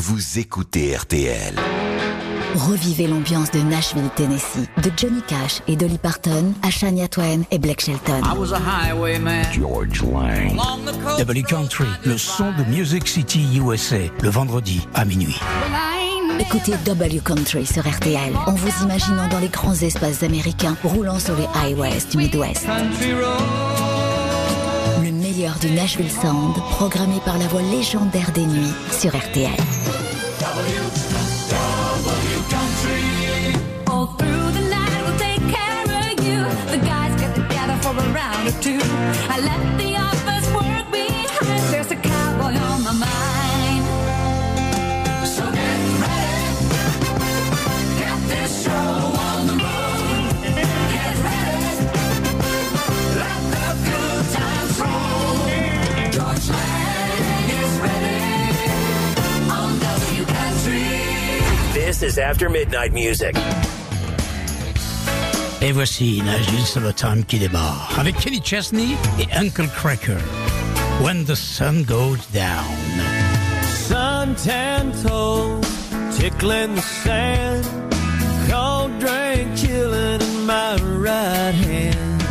vous écoutez RTL. Revivez l'ambiance de Nashville, Tennessee, de Johnny Cash et Dolly Parton à Shania Twain et Blake Shelton. George Lang. W Country, le son de Music City USA, le vendredi à minuit. Écoutez W Country sur RTL en vous imaginant dans les grands espaces américains roulant sur les highways du Midwest. Le meilleur du Nashville Sound, programmé par la voix légendaire des nuits sur RTL. This is After Midnight Music. Et voici Nashville Summertime qui démarre avec Kenny Chesney et Uncle Cracker. When the sun goes down. Suntan toes, tickling the sand, cold drink chilling in my right hand.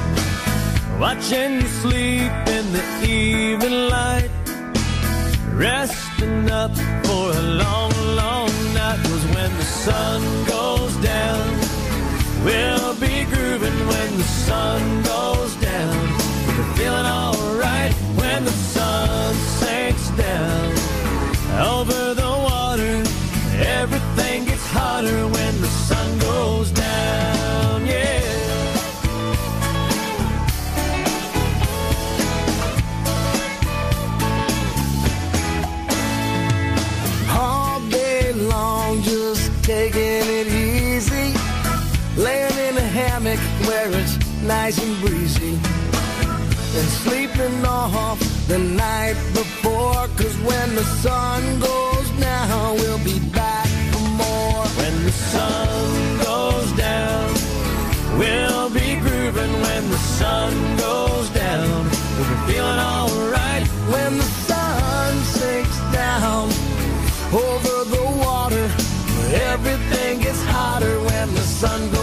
Watching you sleep in the evening light, resting up for a long, long sun goes down. We'll be grooving when the sun goes down. We're feeling alright when the sun sinks down. Over off the night before. Cause when the sun goes down, we'll be back for more. When the sun goes down, we'll be grooving when the sun goes down. We'll be feeling alright when the sun sinks down over the water. Everything gets hotter when the sun goes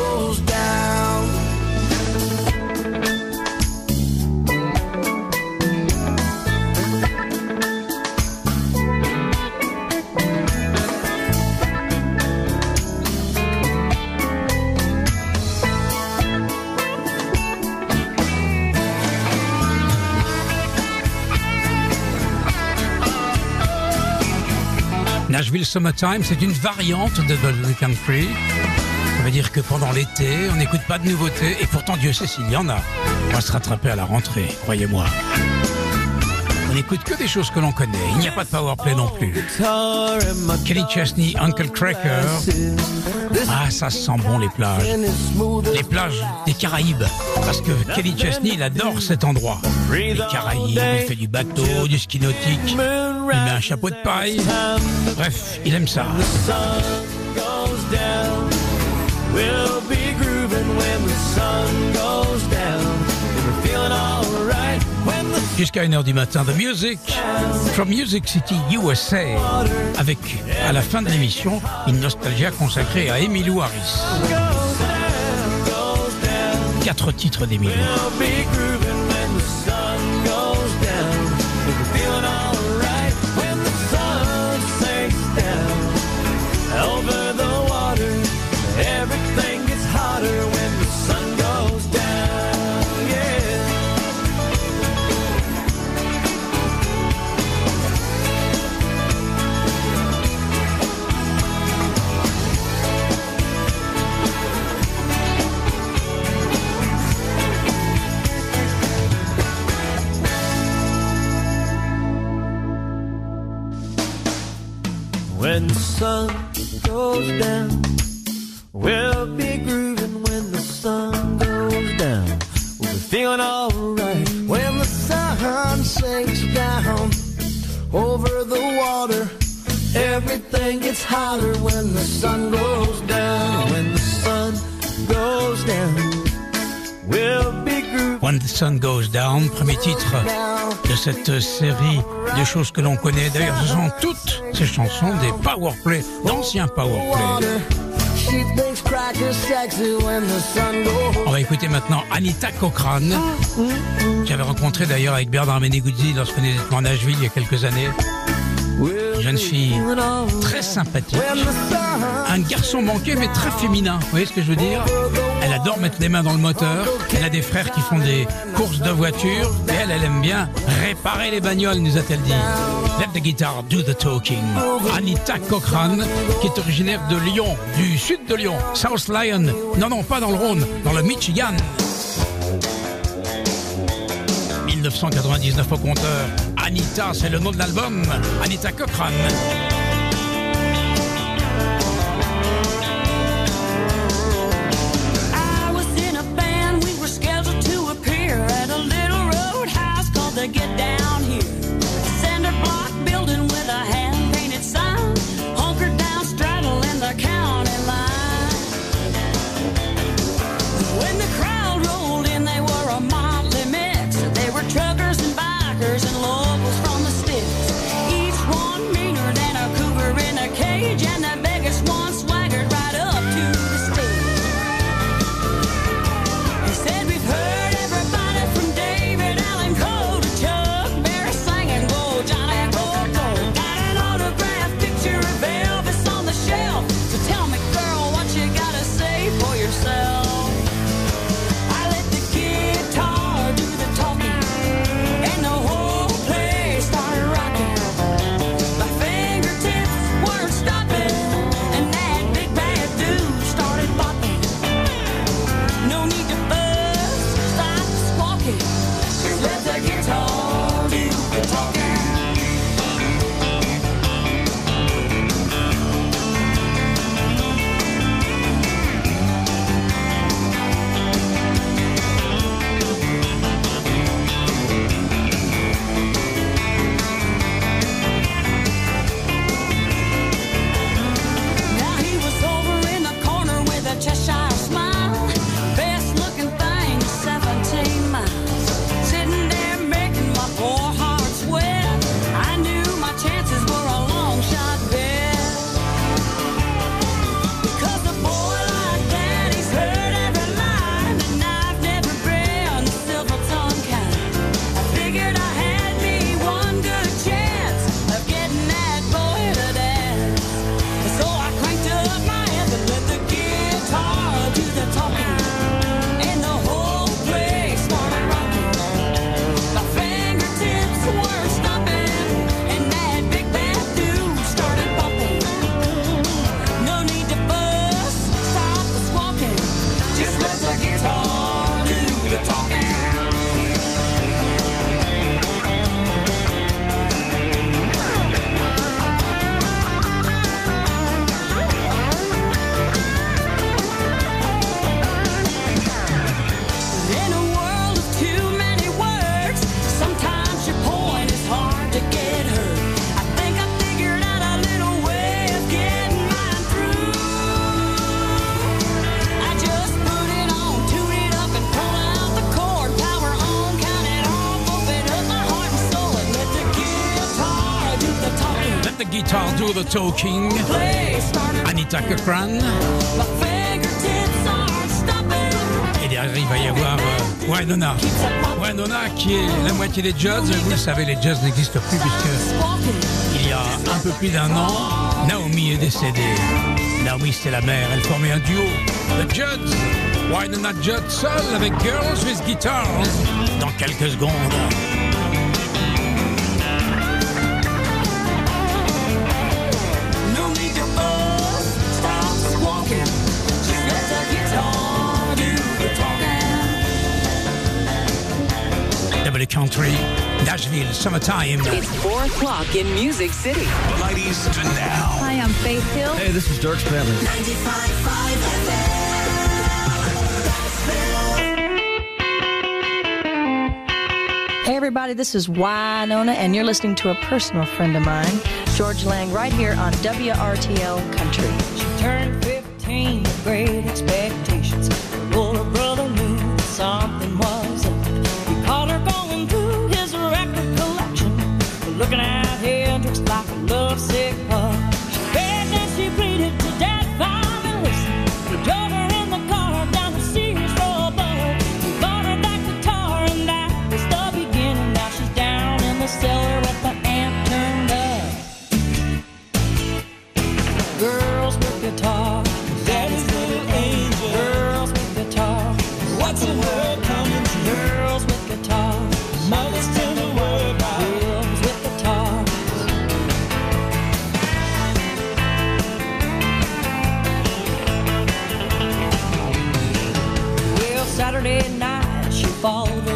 Nashville Summertime, c'est une variante de The Country. Ça veut dire que pendant l'été, on n'écoute pas de nouveautés, et pourtant Dieu sait s'il y en a. On va se rattraper à la rentrée, croyez-moi. N'écoute que des choses que l'on connaît. Il n'y a pas de powerplay non plus. Kenny Chesney, Uncle Cracker. Ah, ça sent bon les plages. Les plages des Caraïbes. Parce que Kenny Chesney, il adore cet endroit. Les Caraïbes, il fait du bateau, du ski nautique. Il met un chapeau de paille. Bref, il aime ça. We'll be grooving when the sun goes down. We're feeling the Jusqu'à 1h du matin, The Music from Music City, USA. Avec, à la fin de l'émission, une nostalgia consacrée à Emilio Harris. Quatre titres d'Emilio. Sun goes down, we'll be grooving when the sun goes down. We'll be feeling alright when the sun sinks down over the water. Everything gets hotter when the sun goes down. When the sun goes down. When the Sun Goes Down, premier titre de cette série de choses que l'on connaît. D'ailleurs, ce sont toutes ces chansons des powerplay, d'anciens powerplay. On va écouter maintenant Anita Cochrane. J'avais rencontré d'ailleurs avec Bernard Meneguzzi lorsqu'on était en Nashville il y a quelques années. Jeune fille très sympathique. Un garçon manqué mais très féminin. Vous voyez ce que je veux dire? Elle adore mettre les mains dans le moteur. Elle a des frères qui font des courses de voitures. Et elle, elle aime bien réparer les bagnoles, nous a-t-elle dit. Let the guitar do the talking. Anita Cochrane, qui est originaire de Lyon, du sud de Lyon, South Lyon. Non, non, pas dans le Rhône, dans le Michigan. 1999 au compteur. Anita, c'est le nom de l'album. Anita Cochrane. I was talking. Anita stopping. Et derrière, il va y avoir euh, Wynonna. Wynonna qui est la moitié des Judds. Vous le savez, les Judds n'existent plus puisque il y a un peu plus d'un an, Naomi est décédée. Naomi, c'était la mère. Elle formait un duo. The Judds. Wynonna Judd avec Girls with Guitars. Dans quelques secondes. Country, Nashville, Summertime. It's 4 o'clock in Music City. Ladies to now. Hi, I'm Faith Hill. Hey, this is Dirk Bentley. Hey, everybody, this is Winona, and you're listening to a personal friend of mine, George Lang, right here on WRTL Country. She turned 15 great expectations. Looking out here, looks like a lovesick puppy. 抱的。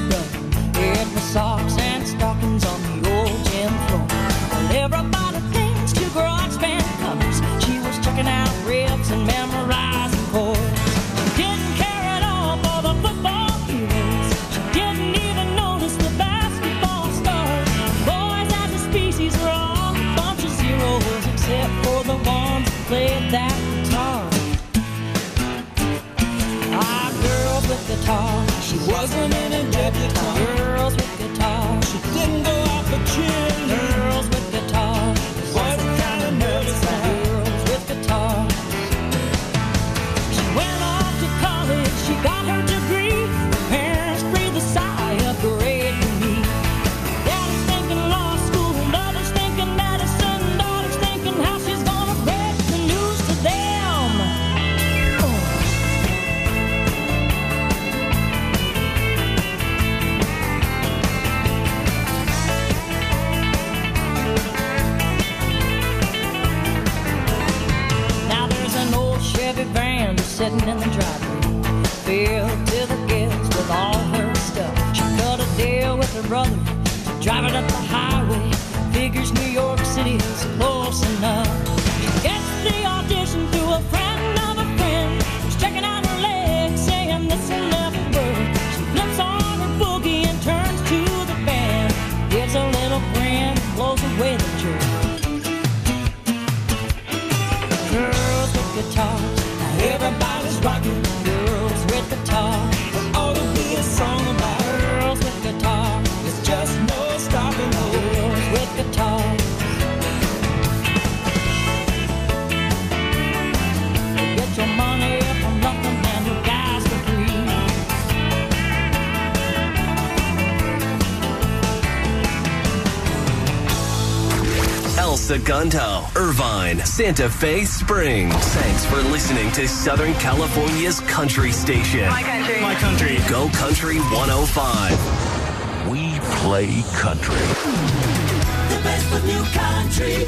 Gunto, Irvine, Santa Fe Springs. Thanks for listening to Southern California's country station. My country. My country. Go Country 105. We play country. The best of new country.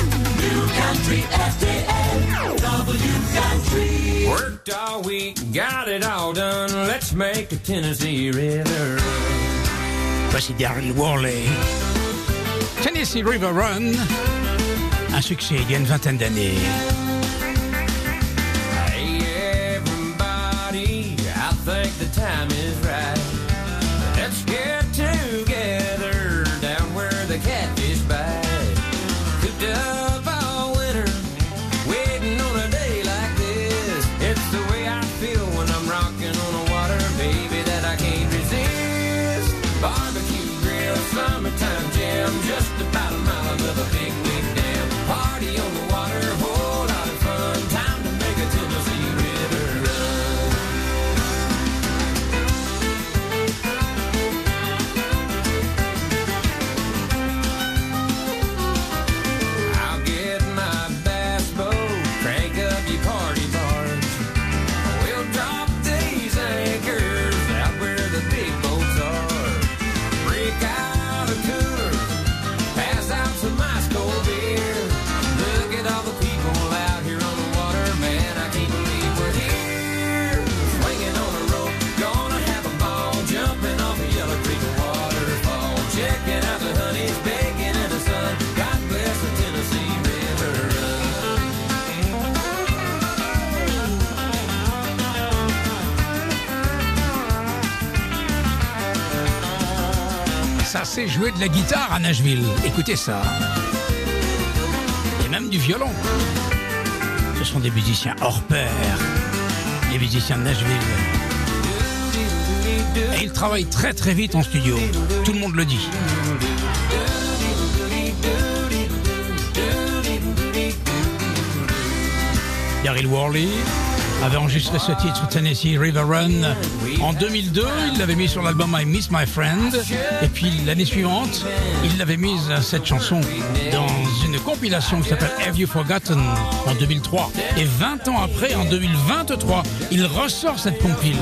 New country FJN. W country. Worked all week, got it all done. Let's make the Tennessee River. Voici Darryl Worley. Tennessee River Run. succès il y a une vingtaine d'années. la guitare à Nashville. Écoutez ça. Et même du violon. Ce sont des musiciens hors pair. Des musiciens de Nashville. Et ils travaillent très très vite en studio. Tout le monde le dit. Daryl Worley avait enregistré ce titre Tennessee River Run en 2002. Il l'avait mis sur l'album I Miss My Friend. Et puis l'année suivante, il l'avait mise cette chanson dans une compilation qui s'appelle Have You Forgotten en 2003. Et 20 ans après, en 2023, il ressort cette compile.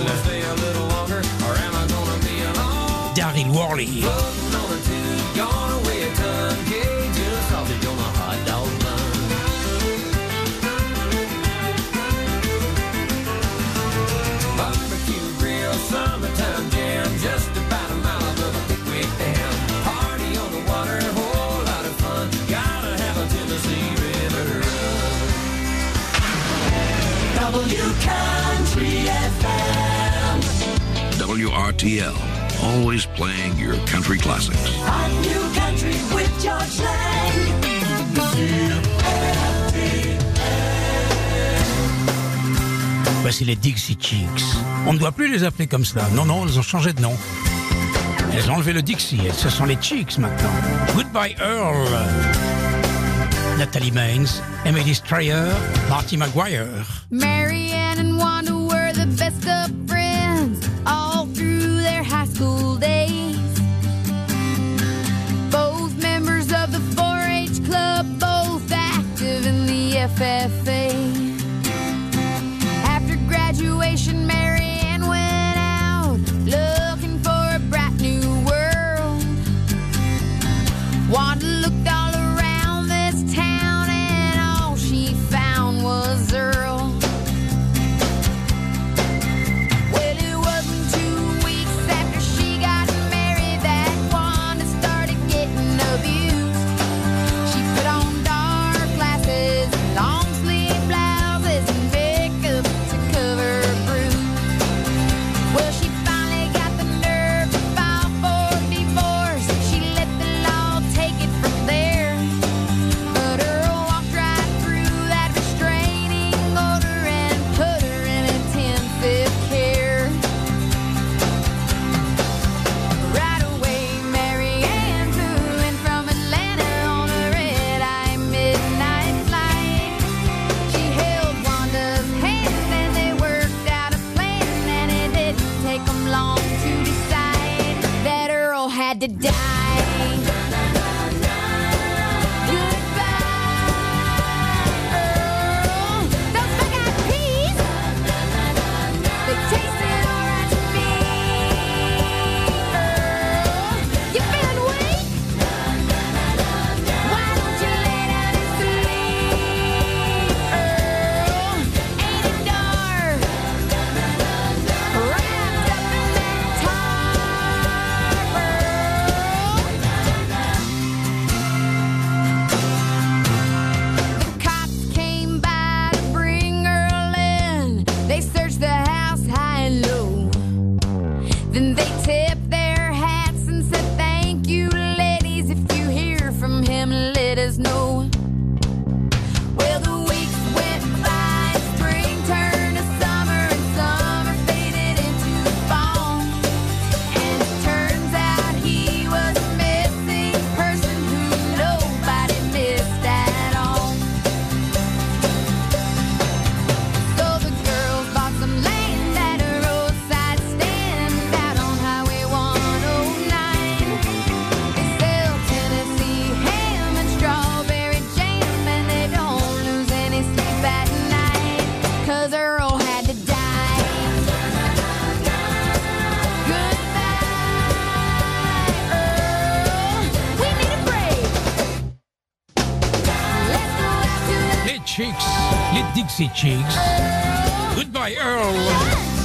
Daryl Worley. WTL. Always playing your country classics. Voici les Dixie Chicks. On ne doit plus les appeler comme cela. Non, non, elles ont changé de nom. Elles ont enlevé le Dixie. Ce sont les Chicks maintenant. Goodbye Earl. Natalie Maines, Emily Strayer, Marty Maguire. Marianne and Wanda were the best of to die.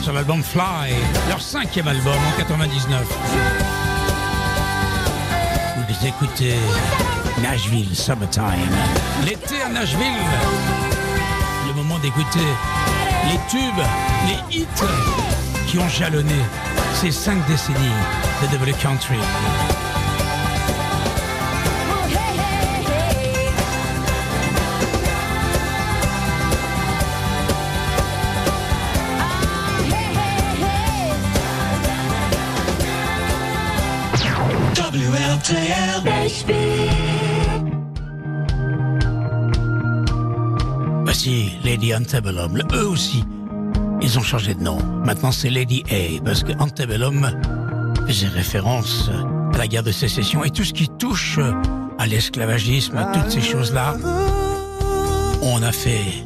sur l'album Fly, leur cinquième album en 99. Vous écoutez Nashville Summertime. L'été à Nashville, le moment d'écouter les tubes, les hits qui ont jalonné ces cinq décennies de Double Country. RTL Voici Lady Antebellum. Eux e aussi, ils ont changé de nom. Maintenant, c'est Lady A, parce que Antebellum faisait référence à la guerre de sécession et tout ce qui touche à l'esclavagisme, à toutes ces choses-là. On a fait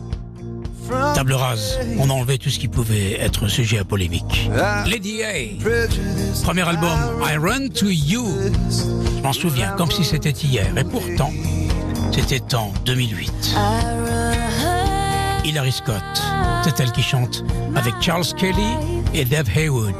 table rase. On a enlevé tout ce qui pouvait être sujet à polémique. Lady A, premier album, I Run to You. Je m'en souviens comme si c'était hier. Et pourtant, c'était en 2008. Hilary Scott, c'est elle qui chante avec Charles Kelly et Dave Haywood.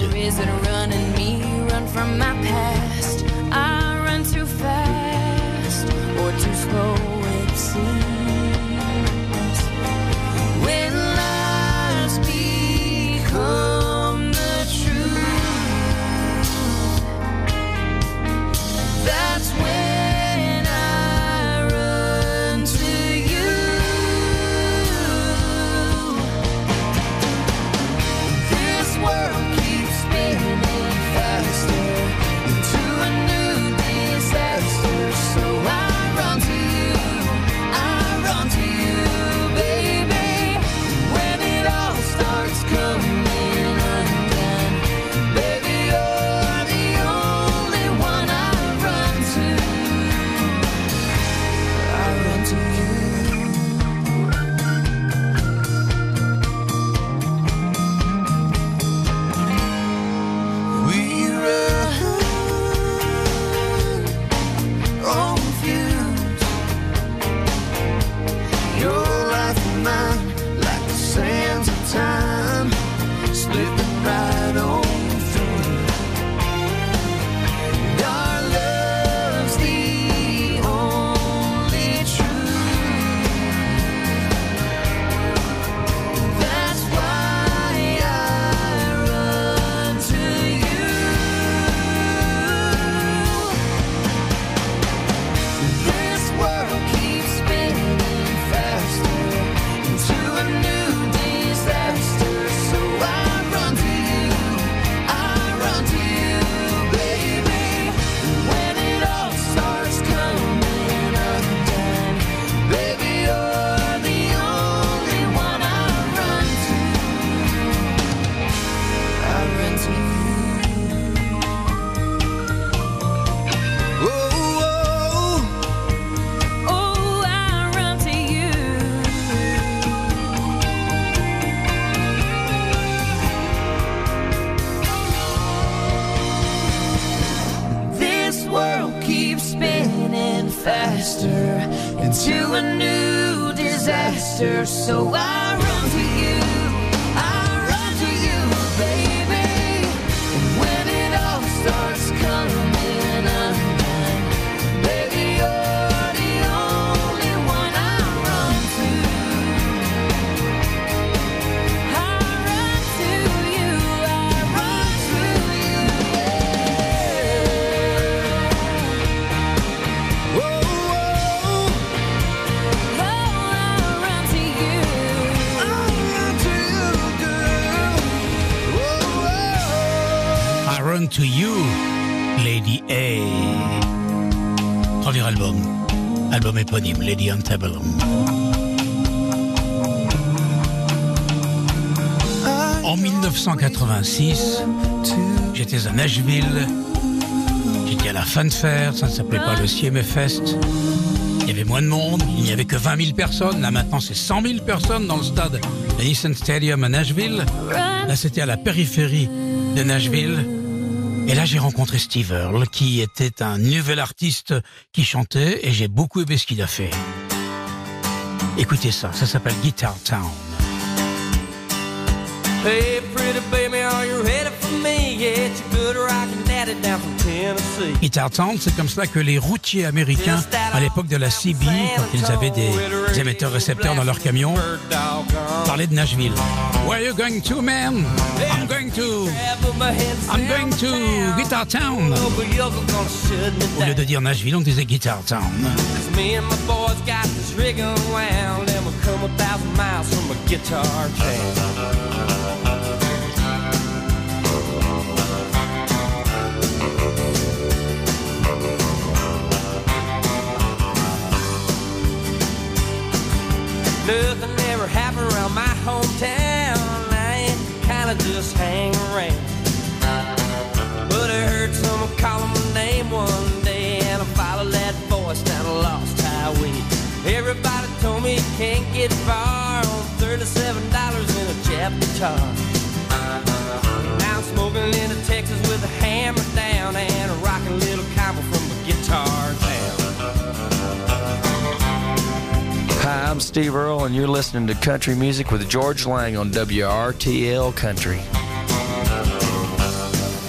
Faster into a new disaster. So I run to you. Éponyme, Lady. En 1986, j'étais à Nashville, j'étais à la fanfare, ça ne s'appelait pas le CMA Fest. Il y avait moins de monde, il n'y avait que 20 000 personnes. Là maintenant, c'est 100 000 personnes dans le stade de Nissan Stadium à Nashville. Là, c'était à la périphérie de Nashville. Et là, j'ai rencontré Steve Earle, qui était un nouvel artiste qui chantait, et j'ai beaucoup aimé ce qu'il a fait. Écoutez ça, ça s'appelle Guitar Town. Hey, pretty baby, are you ready for me? Yeah, it's your good rockin' daddy down from Tennessee. Guitar Town, c'est comme cela que les routiers américains, à l'époque de la CB, quand ils avaient des émetteurs récepteurs dans leurs camions, parlaient de Nashville. Where are you going to, man? I'm going to... I'm going to Guitar Town. Au lieu de dire Nashville, on disait Guitar Town. Cause me and my boys ever happened just hang around. But I heard someone calling my name one day, and I followed that voice down a lost highway. Everybody told me you can't get far on thirty-seven dollars in a Jap guitar. Now I'm smoking into Texas with a hammer down and a rocking little cowboy I'm Steve Earle, and you're listening to Country Music with George Lang on WRTL Country.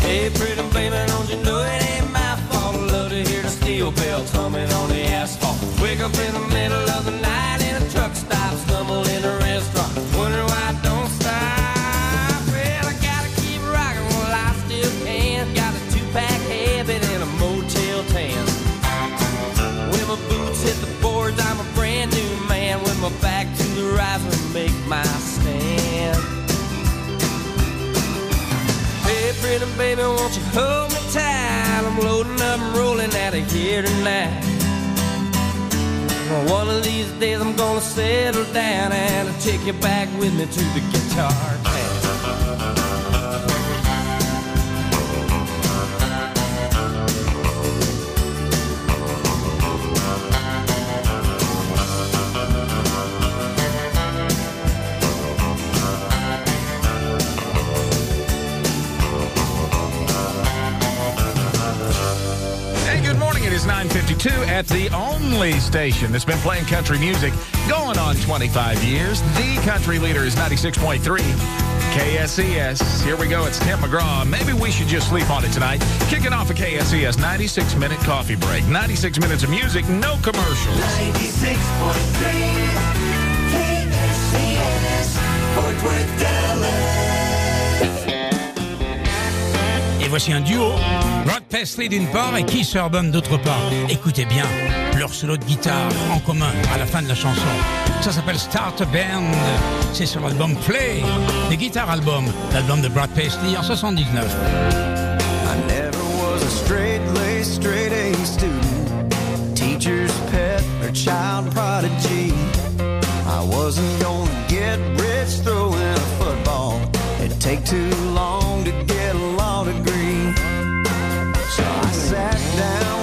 Hey, pretty baby, don't you know it ain't my fault? Love to hear the steel bells humming on the asphalt. Wake up in the middle of the night pretty baby, won't you hold me tight? I'm loading up and rolling out of here tonight. One of these days I'm gonna settle down and I'll take you back with me to the guitar only station that's been playing country music going on 25 years. The country leader is 96.3 KSES. Here we go. It's Tim McGraw. Maybe we should just sleep on it tonight. Kicking off a KSES 96 minute coffee break. 96 minutes of music, no commercials. 96.3 KSCS Fort Worth, Dallas. Et voici un duo. Rod Paisley d'une part et Keith Urban d'autre part. Écoutez bien leur de guitare en commun à la fin de la chanson. Ça s'appelle Start a Band. C'est sur l'album Play, le guitar album, l'album de Brad Paisley en 79. I never was a straight-laced, straight-A student, teacher's pet or child prodigy. I wasn't gonna get rich throwing a football. It'd take too long to get a law degree. So I sat down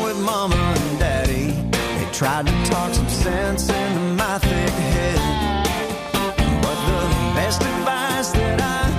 tried to talk some sense into my thick head. But the best advice that I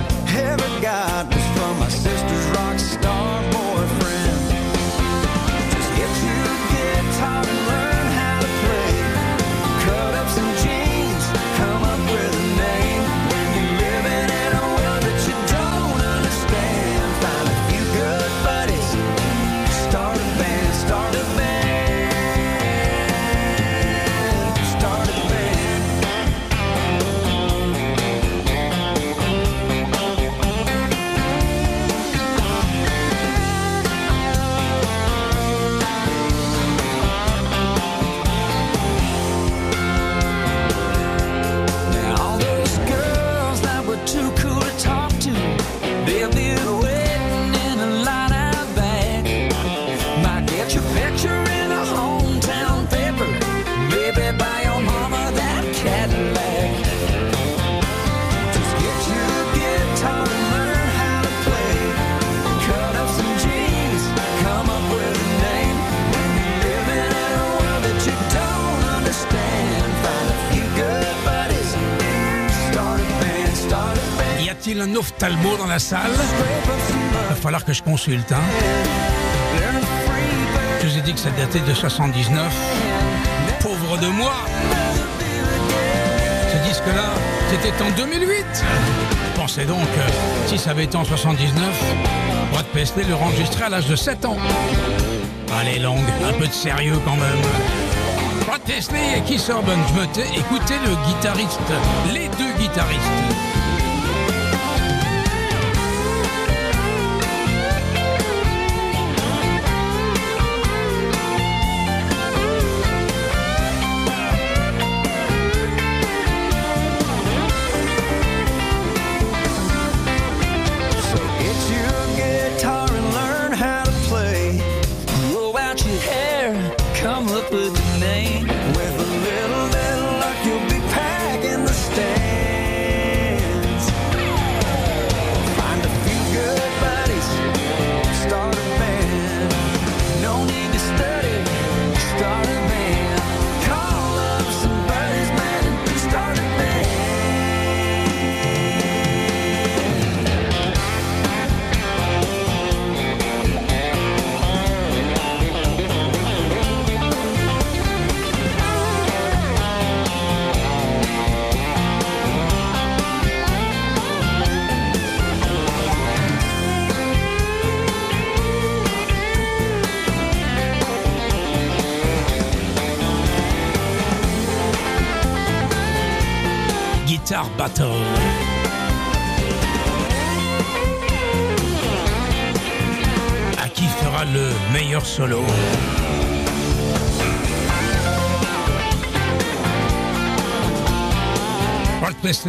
la salle Il va falloir que je consulte. Hein. Je vous ai dit que ça datait de 79. Pauvre de moi Ce disque-là, c'était en 2008 Pensez donc, euh, si ça avait été en 79, Brad Paisley le enregistré à l'âge de 7 ans. Allez, longue, un peu de sérieux quand même. Brad Paisley et Keith Urban, je me tais, écoutez le guitariste, les deux guitaristes.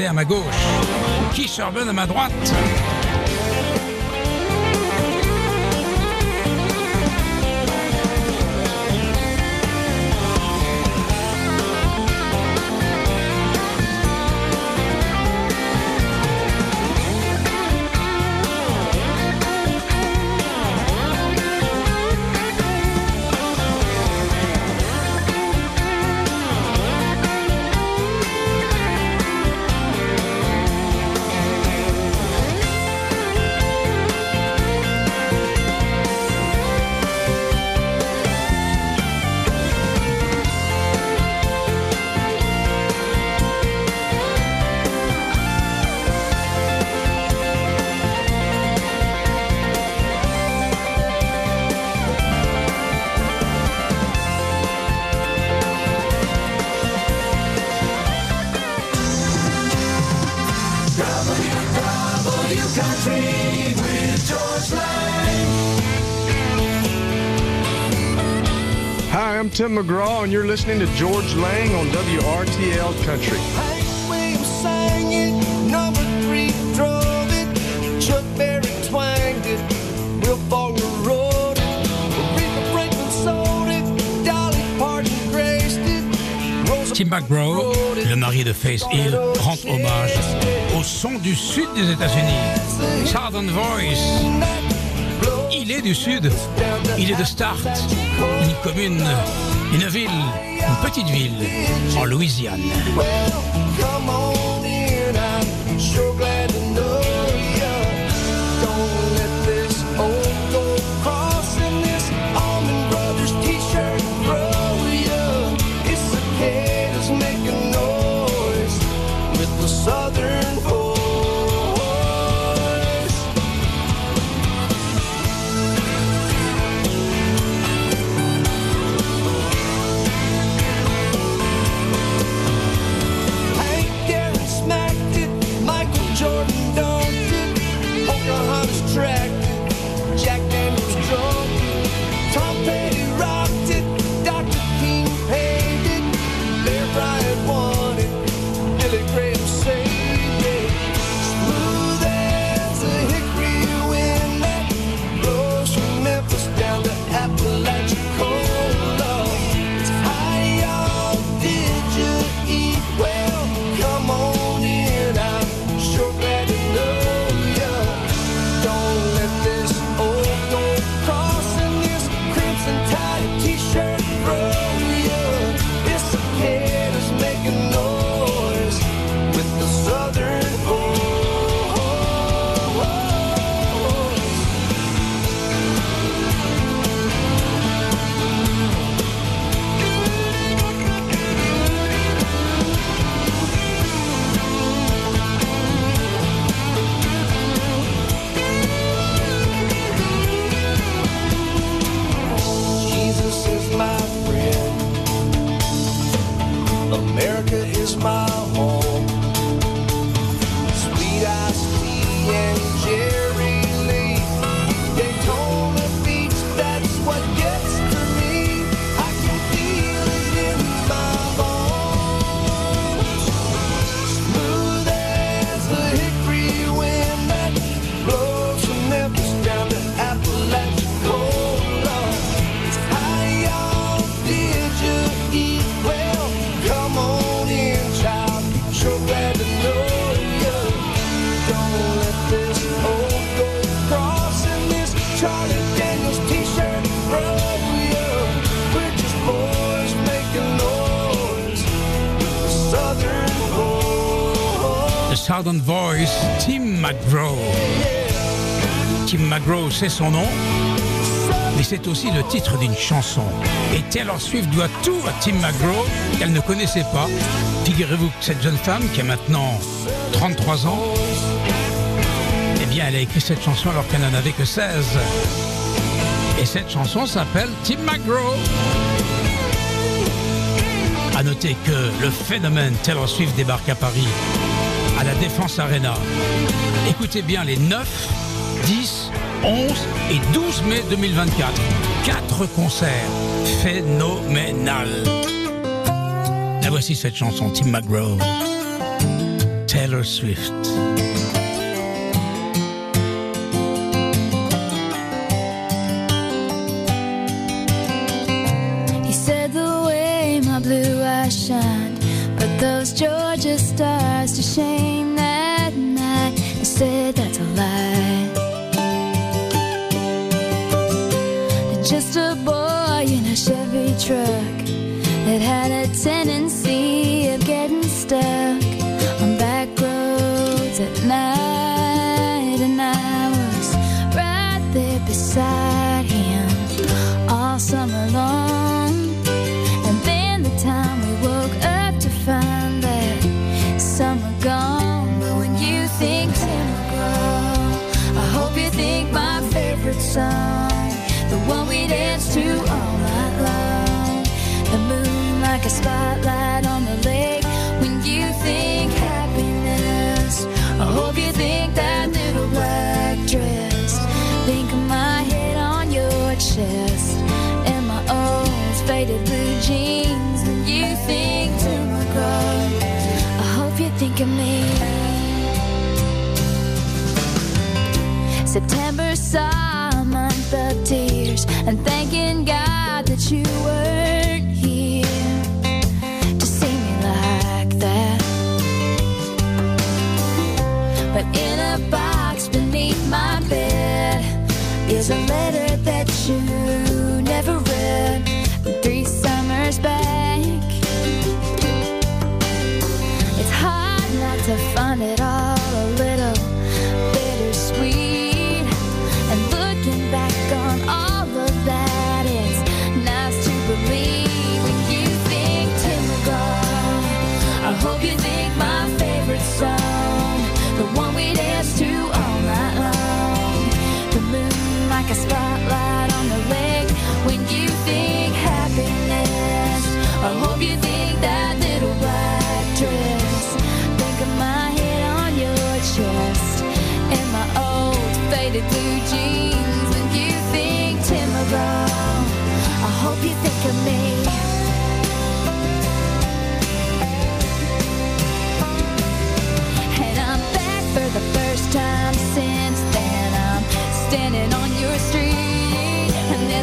À ma gauche, Keith Urban à ma droite. Tim McGraw, and you're listening to George Lang on WRTL Country. Tim McGraw, le mari de Faith Hill, rend hommage au son du sud des États-Unis. Southern Voice. Il est du sud, il est de Start, une commune une ville, une petite ville en Louisiane. The Southern Voice, Tim McGraw. Tim McGraw, c'est son nom, mais c'est aussi le titre d'une chanson. Et Taylor Swift doit tout à Tim McGraw qu'elle ne connaissait pas. Figurez-vous que cette jeune femme, qui a maintenant 33 ans, eh bien, elle a écrit cette chanson alors qu'elle n'en avait que 16. Et cette chanson s'appelle Tim McGraw. À noter que le phénomène Taylor Swift débarque à Paris, à la Défense Arena. Écoutez bien les 9, 10, 11 et 12 mai 2024. Quatre concerts phénoménal. La voici cette chanson, Tim McGraw. Taylor Swift. send side.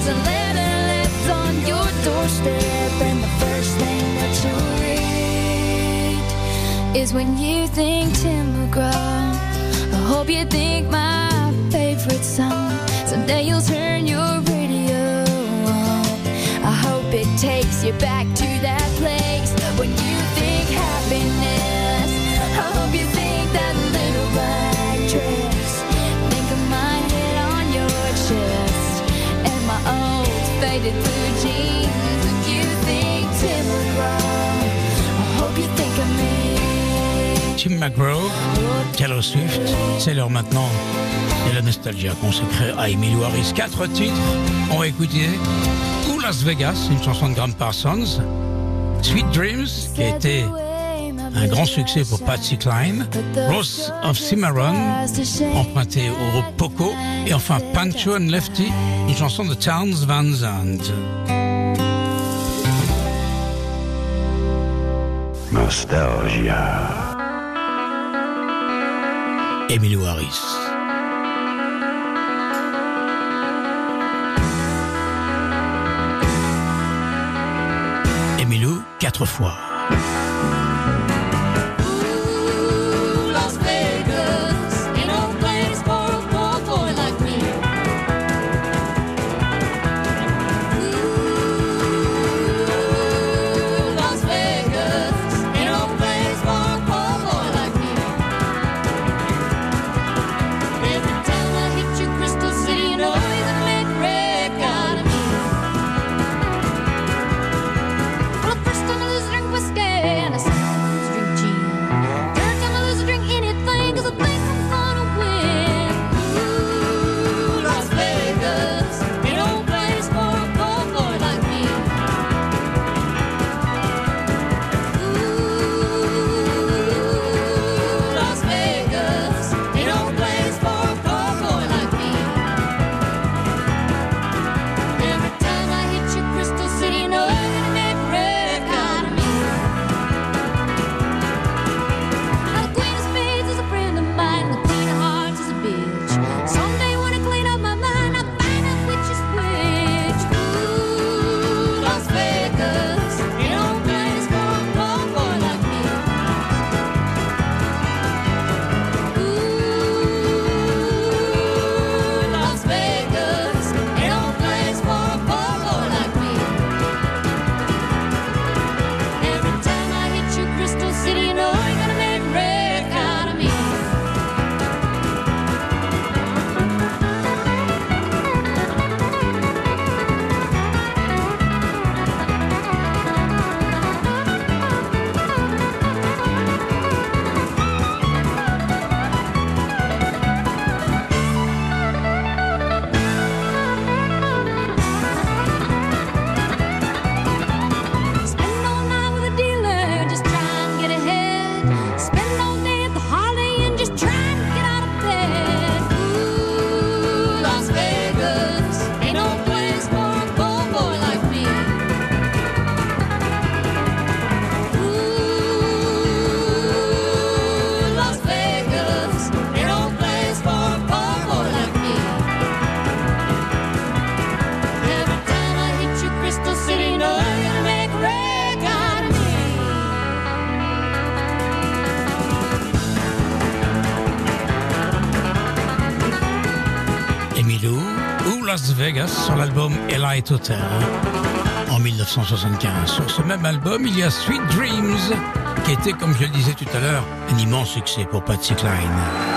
A letter left on your doorstep, and the first thing that you read is when you think Tim McGraw. I hope you think my favorite song. Someday you'll turn your radio on. I hope it takes you back Tim McGraw? Taylor Swift, c'est l'heure maintenant de la nostalgie consacrée à Emily Harris. Quatre titres, ont écouté. Écouter pour Las Vegas, une chanson de Graham Parsons, Sweet Dreams, qui a été un grand succès pour Patsy Cline, Rose of Cimarron, emprunté au groupe Poco, et enfin Pancho and Lefty, une chanson de Towns Van Zandt. Nostalgia. Emilio Harris. Emilio, quatre fois. Vegas sur l'album Elite Hotel en 1975. Sur ce même album, il y a Sweet Dreams, qui était, comme je le disais tout à l'heure, un immense succès pour Patsy Cline.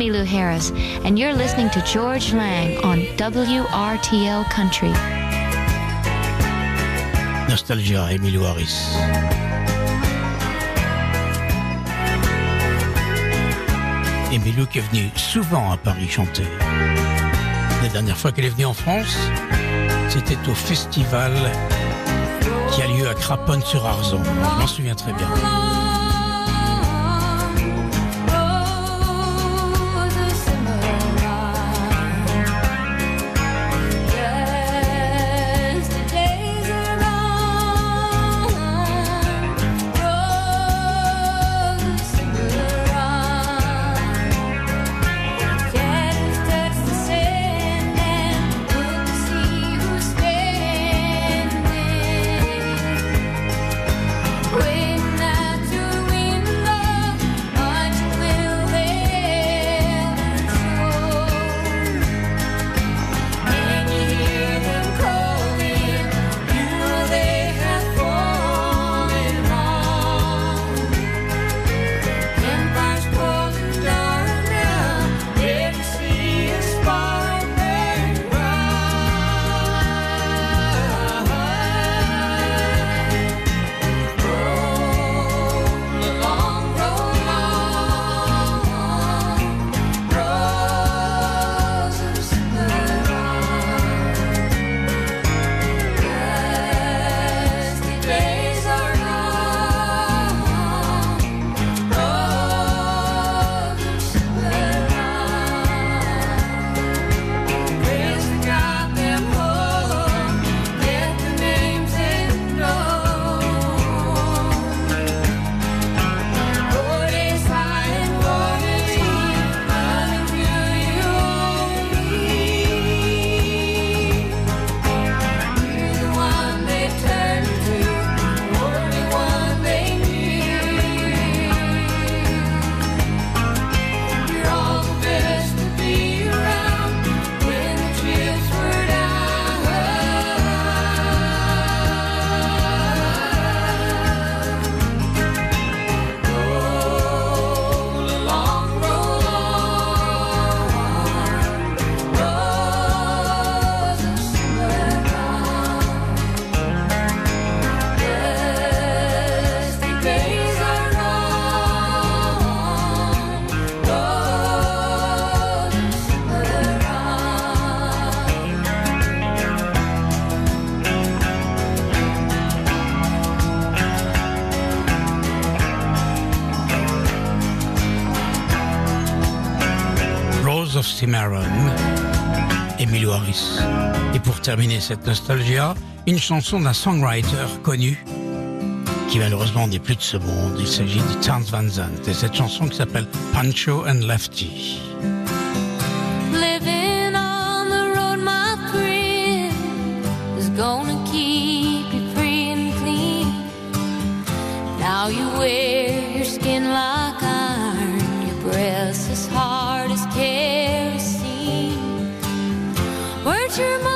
Emmy Lou Harris, and you're listening to George Lang on WRTL Country. Nostalgia, Emilio Harris. Emilio qui est venue souvent à Paris chanter. La dernière fois qu'elle est venue en France, c'était au festival qui a lieu à Craponne-sur-Arzon. Je m'en souviens très bien. Emilio Harris. Et pour terminer cette nostalgia, une chanson d'un songwriter connu qui malheureusement n'est plus de ce monde. Il s'agit de Towns Van Zandt et cette chanson qui s'appelle Pancho and Lefty. Weren't your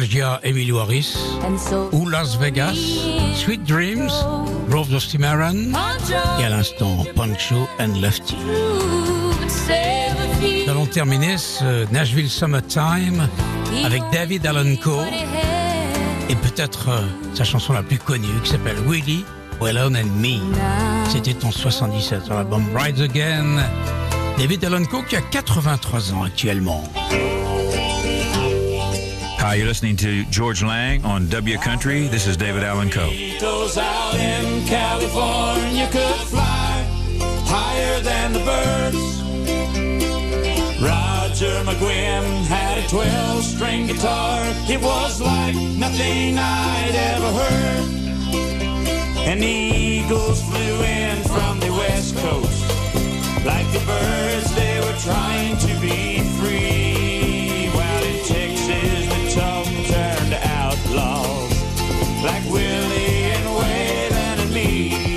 Nostalgia Emilio Harris ou Las Vegas, Sweet Dreams, of Cimarron et à l'instant Pancho and Lefty. Nous allons terminer ce Nashville Summertime avec David Allen Coe et peut-être euh, sa chanson la plus connue qui s'appelle Willie, Wellon and Me. C'était en 77 sur l'album Rise Again. David Allen Coe qui a 83 ans actuellement. Hi, you're listening to George Lang on W Country. This is David Allen Coe. Out in California could fly higher than the birds. Roger McGuinn had a 12 string guitar. It was like nothing I'd ever heard. And eagles flew in from the west coast. Like the birds, they were trying to be free. Like Willie and Waylon and me.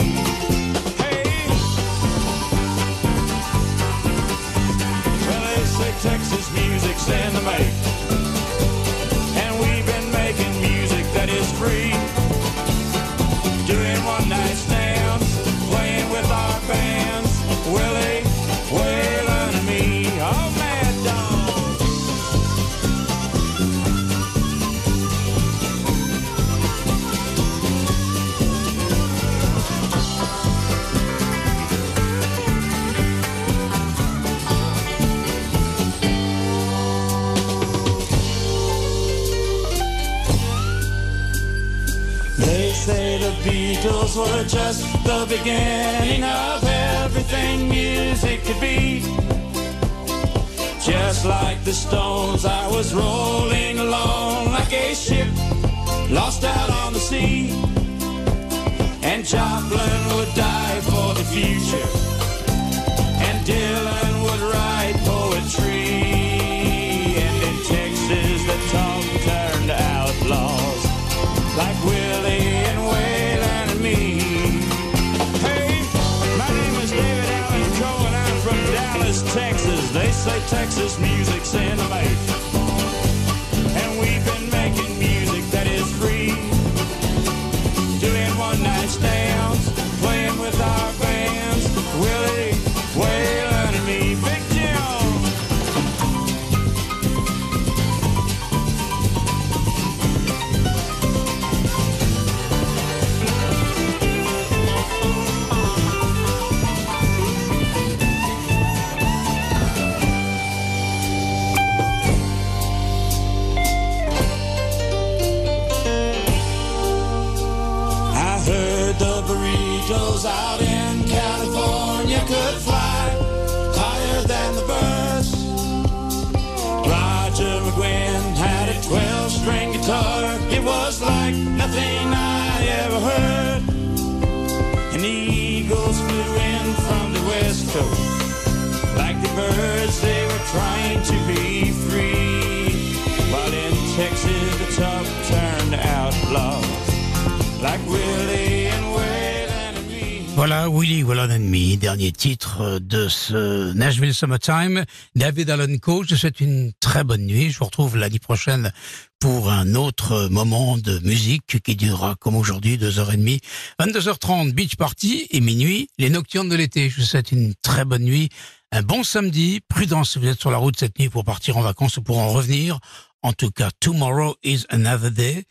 Beatles were just the beginning of everything music could be. Just like the Stones, I was rolling along like a ship lost out on the sea. And Joplin would die for the future, and Dylan would write poetry. Say Texas music's in the make. Willie Wallon and Me, dernier titre de ce Nashville Summertime. David Allen Coe, je souhaite une très bonne nuit. Je vous retrouve l'année prochaine pour un autre moment de musique qui durera, comme aujourd'hui, deux heures et demie. 22h30, Beach Party et minuit, les nocturnes de l'été. Je vous souhaite une très bonne nuit. Un bon samedi. Prudence si vous êtes sur la route cette nuit pour partir en vacances ou pour en revenir. En tout cas, tomorrow is another day.